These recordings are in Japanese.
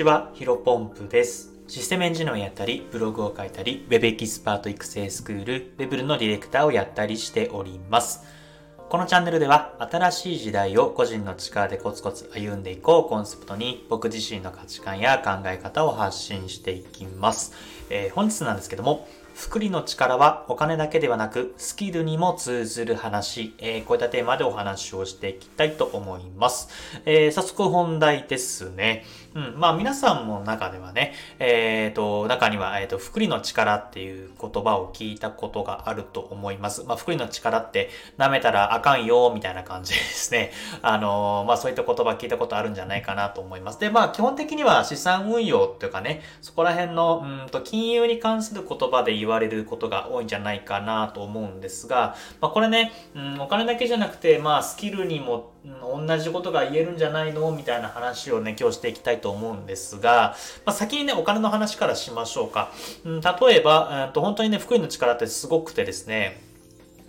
ちは、ヒロポンプです。システムエンジニアをやったり、ブログを書いたり、Web エキスパート育成スクール、Web のディレクターをやったりしております。このチャンネルでは、新しい時代を個人の力でコツコツ歩んでいこうコンセプトに、僕自身の価値観や考え方を発信していきます。えー本日なんですけども、複利の力はお金だけではなくスキルにも通ずる話、えーこういったテーマでお話をしていきたいと思います。えー早速本題ですね。うん、まあ皆さんも中ではね、えっ、と、中には、えっ、と、福利の力っていう言葉を聞いたことがあると思います。まあ福利の力って舐めたらあかんよ、みたいな感じですね。あのーまあそういった言葉聞いたことあるんじゃないかなと思います。で、まあ基本的には資産運用というかね、そこら辺の、うんと、金融に関する言葉で言われることが多いんじゃないかなと思うんですが、まあこれね、うん、お金だけじゃなくて、まあスキルにも、うん同じことが言えるんじゃないの？みたいな話をね、今日していきたいと思うんですが、まあ先にね、お金の話からしましょうか。うん、例えば、うんと本当にね、福井の力ってすごくてですね、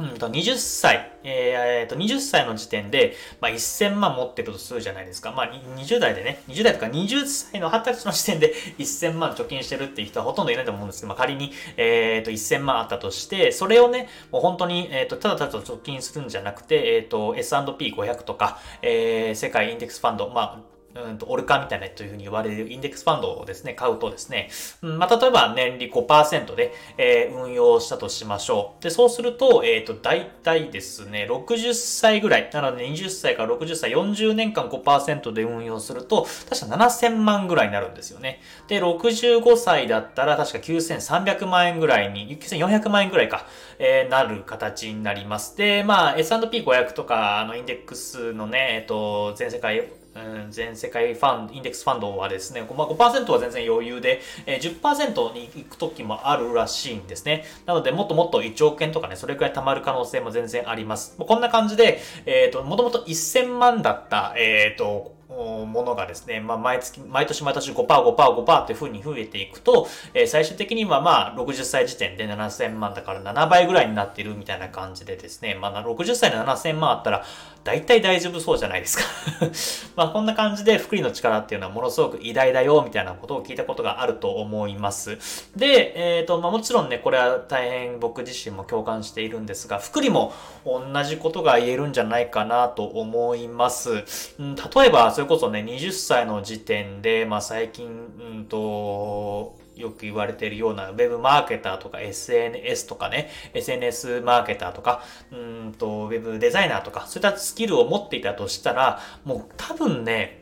うん。と、20歳、えーと、20歳の時点で、まあ、1000万持ってるとするじゃないですか。まあ、20代でね、20代とか20歳の20歳の時点で1000万貯金してるっていう人はほとんどいないと思うんですけど、まあ、仮に、えーと、1000万あったとして、それをね、もう本当に、えーと、ただただ貯金するんじゃなくて、えーと、S&P500 とか、えー世界インデックスファンド、まあ、うんと、オルカみたいなというふうに言われるインデックスファンドをですね、買うとですね、うんまあ、例えば年利5%で、えー運用したとしましょう。で、そうすると、えっ、と、大体ですね、60歳ぐらい、なので20歳から60歳、40年間5%で運用すると、確か7000万ぐらいになるんですよね。で、65歳だったら確か9300万円ぐらいに、9400万円ぐらいか、えーなる形になります。で、まあ、S&P500 とか、あの、インデックスのね、えっ、と、全世界うん全世界ファン、インデックスファンドはですね、まあ、5%は全然余裕で、えー10%に行く時もあるらしいんですね。なので、もっともっと1億円とかね、それくらい貯まる可能性も全然あります。こんな感じで、えっ、と、もともと1000万だった、えっ、と、ものがですね、まあ、毎月、毎年毎年5%、5%、5%っていう風に増えていくと、えー最終的にはまあ、60歳時点で7000万だから7倍ぐらいになっているみたいな感じでですね、まあ、60歳で7000万あったら、大体大丈夫そうじゃないですか。まあ、こんな感じで、福利の力っていうのはものすごく偉大だよ、みたいなことを聞いたことがあると思います。で、えっ、と、まあ、もちろんね、これは大変僕自身も共感しているんですが、福利も同じことが言えるんじゃないかなと思います。うん、例えば、それこそね、20歳の時点で、まあ、最近、うんと、よく言われているようなウェブマーケターとか SNS とかね、SNS マーケターとか、うんと、ウェブデザイナーとか、そういったスキルを持っていたとしたら、もう多分ね、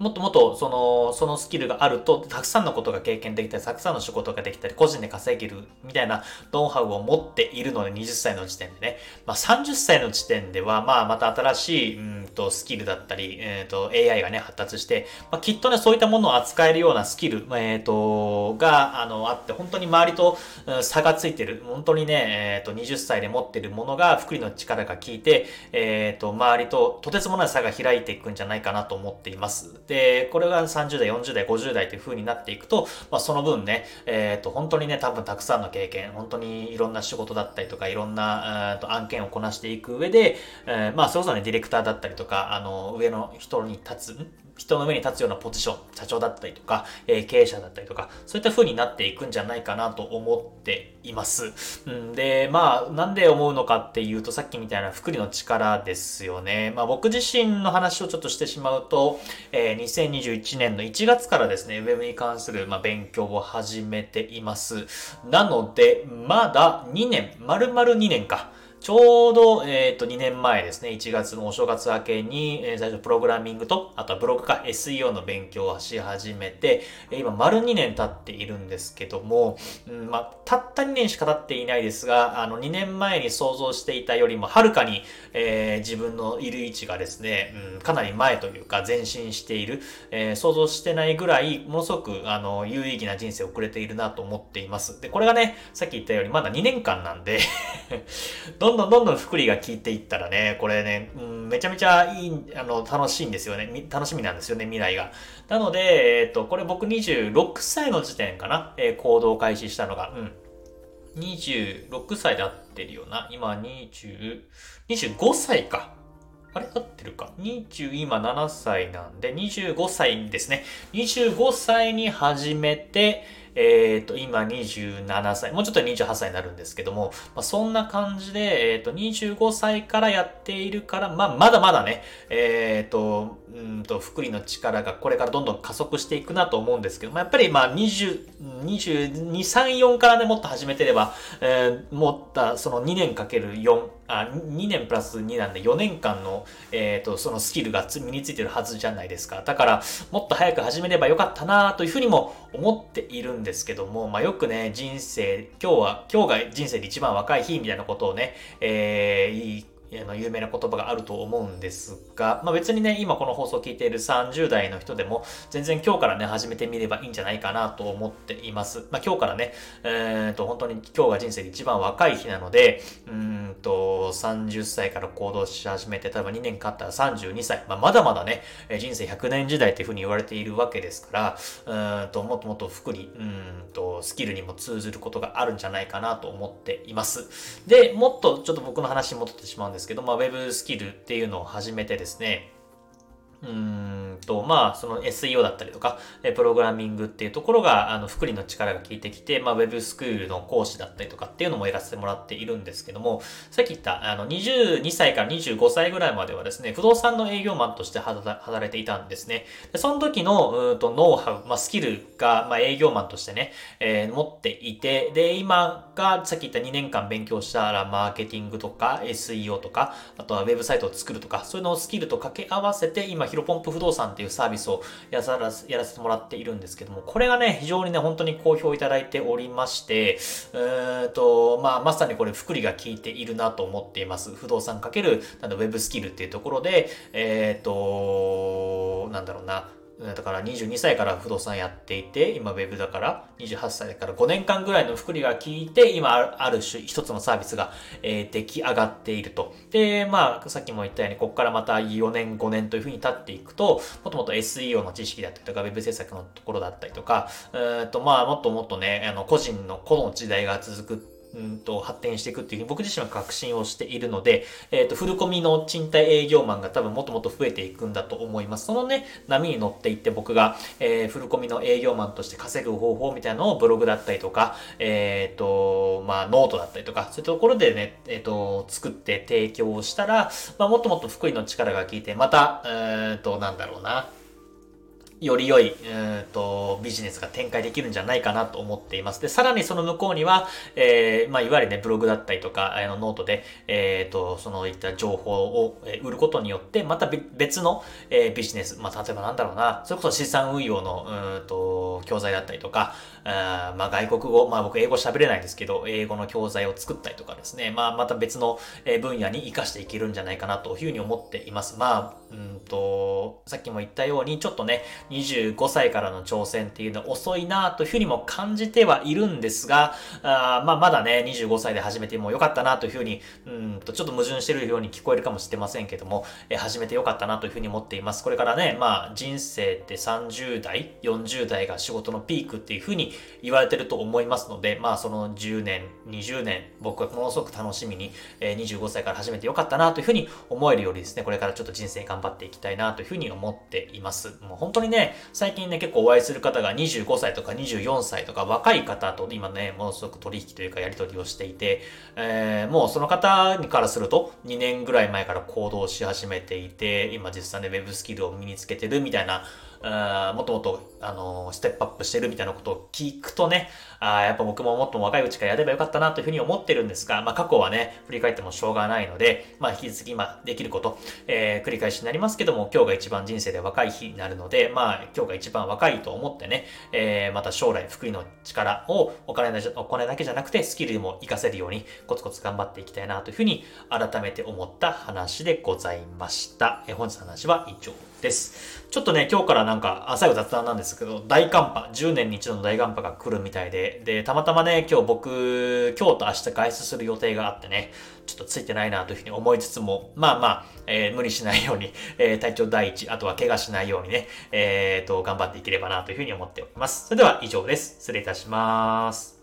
もっともっとその、そのスキルがあると、たくさんのことが経験できたり、たくさんの仕事ができたり、個人で稼げるみたいなノウハウを持っているので、20歳の時点でね。まあ、30歳の時点では、まあ、また新しい、うんと、スキルだったり、えっ、と、AI がね、発達して、まあ、きっとね、そういったものを扱えるようなスキル、えっ、と、が、あの、あって、本当に周りと、差がついてる。本当にね、えっ、と、20歳で持ってるものが、福利の力が効いて、えっ、と、周りととてつもない差が開いていくんじゃないかなと思っています。で、これが30代、40代、50代という風になっていくと、まあ、その分ね、えっ、と、本当にね、多分たくさんの経験、本当にいろんな仕事だったりとか、いろんな、えーと案件をこなしていく上で、えーまあ、それこそね、ディレクターだったりとか、かあの、上の人に立つ、人の上に立つようなポジション、社長だったりとか、えー経営者だったりとか、そういった風になっていくんじゃないかなと思っています。ん、で、まあ、なんで思うのかっていうと、さっきみたいな福利の力ですよね。まあ、僕自身の話をちょっとしてしまうと、えー2021年の1月からですね、ウェブに関する、まあ、勉強を始めています。なので、まだ2年、丸々2年か。ちょうど、えっ、と、2年前ですね、1月のお正月明けに、えー最初プログラミングと、あとはブログか SEO の勉強をし始めて、え今、丸2年経っているんですけども、うん、まあ、たった2年しか経っていないですが、あの、2年前に想像していたよりも、はるかに、えー自分のいる位置がですね、うん、かなり前というか、前進している、えー想像してないぐらい、ものすごく、あの、有意義な人生を送れているなと思っています。で、これがね、さっき言ったように、まだ2年間なんで、どんどんどんどん福利が効いていったらね、これね、うん、めちゃめちゃいい、あの、楽しいんですよね。楽しみなんですよね、未来が。なので、えっ、と、これ僕26歳の時点かな、えー行動開始したのが、うん。26歳で合ってるよな。今20、25歳か。あれ？合ってるか ?20、今7歳なんで、25歳ですね。25歳に始めて、えっ、ー、と、今27歳、もうちょっと28歳になるんですけども、まあ、そんな感じで、えっ、ー、と、25歳からやっているから、まあ、まだまだね、えっ、ー、と、うんと、福利の力がこれからどんどん加速していくなと思うんですけど、ま、やっぱりまあ、20、22、3、4からね、もっと始めてれば、えー、もったその2年かける4、あ、2年プラス2なんで4年間の、えっ、ー、と、そのスキルが身についてるはずじゃないですか。だから、もっと早く始めればよかったなというふうにも思っているんですけども、まあ、よくね、人生、今日は、今日が人生で一番若い日みたいなことをね、えー、あの有名な言葉があると思うんですが、まあ、別にね、今この放送を聞いている30代の人でも、全然今日からね、始めてみればいいんじゃないかなと思っています。まあ、今日からね、えー、と、本当に今日が人生で一番若い日なので、うんと、30歳から行動し始めて、例えば2年経ったら32歳、まあ、まだまだね、人生100年時代っていうふうに言われているわけですから、うんと、もっともっと福利、うんと、スキルにも通ずることがあるんじゃないかなと思っています。で、もっとちょっと僕の話に戻ってしまうんですですけど、まあ、ウェブスキルっていうのを始めてですね、うんと、まあ、その SEO だったりとか、プログラミングっていうところが、あの、福利の力が効いてきて、まあ、ウェブスクールの講師だったりとかっていうのもやらせてもらっているんですけども、さっき言った、あの、22歳から25歳ぐらいまではですね、不動産の営業マンとして働いていたんですね。でその時の、うんと、ノウハウ、まあ、スキルが、まあ、営業マンとしてね、えー、持っていて、で、今が、さっき言った2年間勉強したら、マーケティングとか、SEO とか、あとはウェブサイトを作るとか、そういうのをスキルと掛け合わせて、今、ヒロポンプ不動産っていうサービスをやらやらせてもらっているんですけども、これがね、非常にね、本当に好評いただいておりまして、えっと、まあ、まさにこれ、福利が効いているなと思っています。不動産かける、なんだ、ウェブスキルっていうところで、えーと、なんだろうな、だから22歳から不動産やっていて、今ウェブだから28歳だから5年間ぐらいの福利が効いて、今ある種一つのサービスが、えー、出来上がっていると。で、まあ、さっきも言ったように、ここからまた4年5年というふうに経っていくと、もっともっと SEO の知識だったりとか、ウェブ制作のところだったりとか、えっと、まあ、もっともっとね、あの、個人の個の時代が続くうんと発展していくっていうふうに僕自身は確信をしているので、えっ、ー、と、フルコミの賃貸営業マンが多分もっともっと増えていくんだと思います。そのね、波に乗っていって僕が、えー、フルコミの営業マンとして稼ぐ方法みたいなのをブログだったりとか、えっ、ー、と、まあ、ノートだったりとか、そういうところでね、えっ、ー、と、作って提供したら、まあ、もっともっと複利の力が効いて、また、えっ、と、なんだろうな、より良い、えーと、ビジネスが展開できるんじゃないかなと思っています。で、さらにその向こうには、えー、まあ、いわゆるね、ブログだったりとか、あの、ノートで、えっ、ー、と、そのいった情報を売ることによって、また別の、えー、ビジネス、まあ、例えばなんだろうな、それこそ資産運用の、うんと、教材だったりとか、あまあ、外国語、まあ、僕英語喋れないですけど、英語の教材を作ったりとかですね、まあ、また別の分野に活かしていけるんじゃないかなというふうに思っています。まあ、うんと、さっきも言ったように、ちょっとね、25歳からの挑戦っていうのは遅いなというふうにも感じてはいるんですが、あまあ、まだね、25歳で始めてもよかったなというふうに、うんと、ちょっと矛盾してるように聞こえるかもしれませんけども、え始めてよかったなというふうに思っています。これからね、まあ、人生って30代、40代が仕事のピークっていうふうに言われてると思いますので、まあ、その10年、20年、僕はものすごく楽しみに、え25歳から始めてよかったなというふうに思えるようにですね、これからちょっと人生頑張っていきたいなというふうに思っています。もう本当にね、最近ね、結構お会いする方が25歳とか24歳とか若い方と今ね、ものすごく取引というかやり取りをしていて、えー、もうその方からすると2年ぐらい前から行動し始めていて、今実際ね、ウェブスキルを身につけてるみたいなもっともっと、あのステップアップしてるみたいなことを聞くとね、あやっぱ僕ももっと若いうちからやればよかったなというふうに思ってるんですが、まあ過去はね、振り返ってもしょうがないので、まあ引き続き今できること、えー、繰り返しになりますけども、今日が一番人生で若い日になるので、まあ今日が一番若いと思ってね、えー、また将来福井の力をお金だお金だけじゃなくてスキルでも活かせるようにコツコツ頑張っていきたいなというふうに改めて思った話でございました。えー、本日の話は以上です。ちょっとね、今日からなんか、最後雑談なんですけど、大寒波、10年に一度の大寒波が来るみたいで、で、たまたまね、今日僕、今日と明日外出する予定があってね、ちょっとついてないなというふうに思いつつも、まあまあ、えー、無理しないように、えー、体調第一、あとは怪我しないようにね、えー、と、頑張っていければなというふうに思っております。それでは以上です。失礼いたします。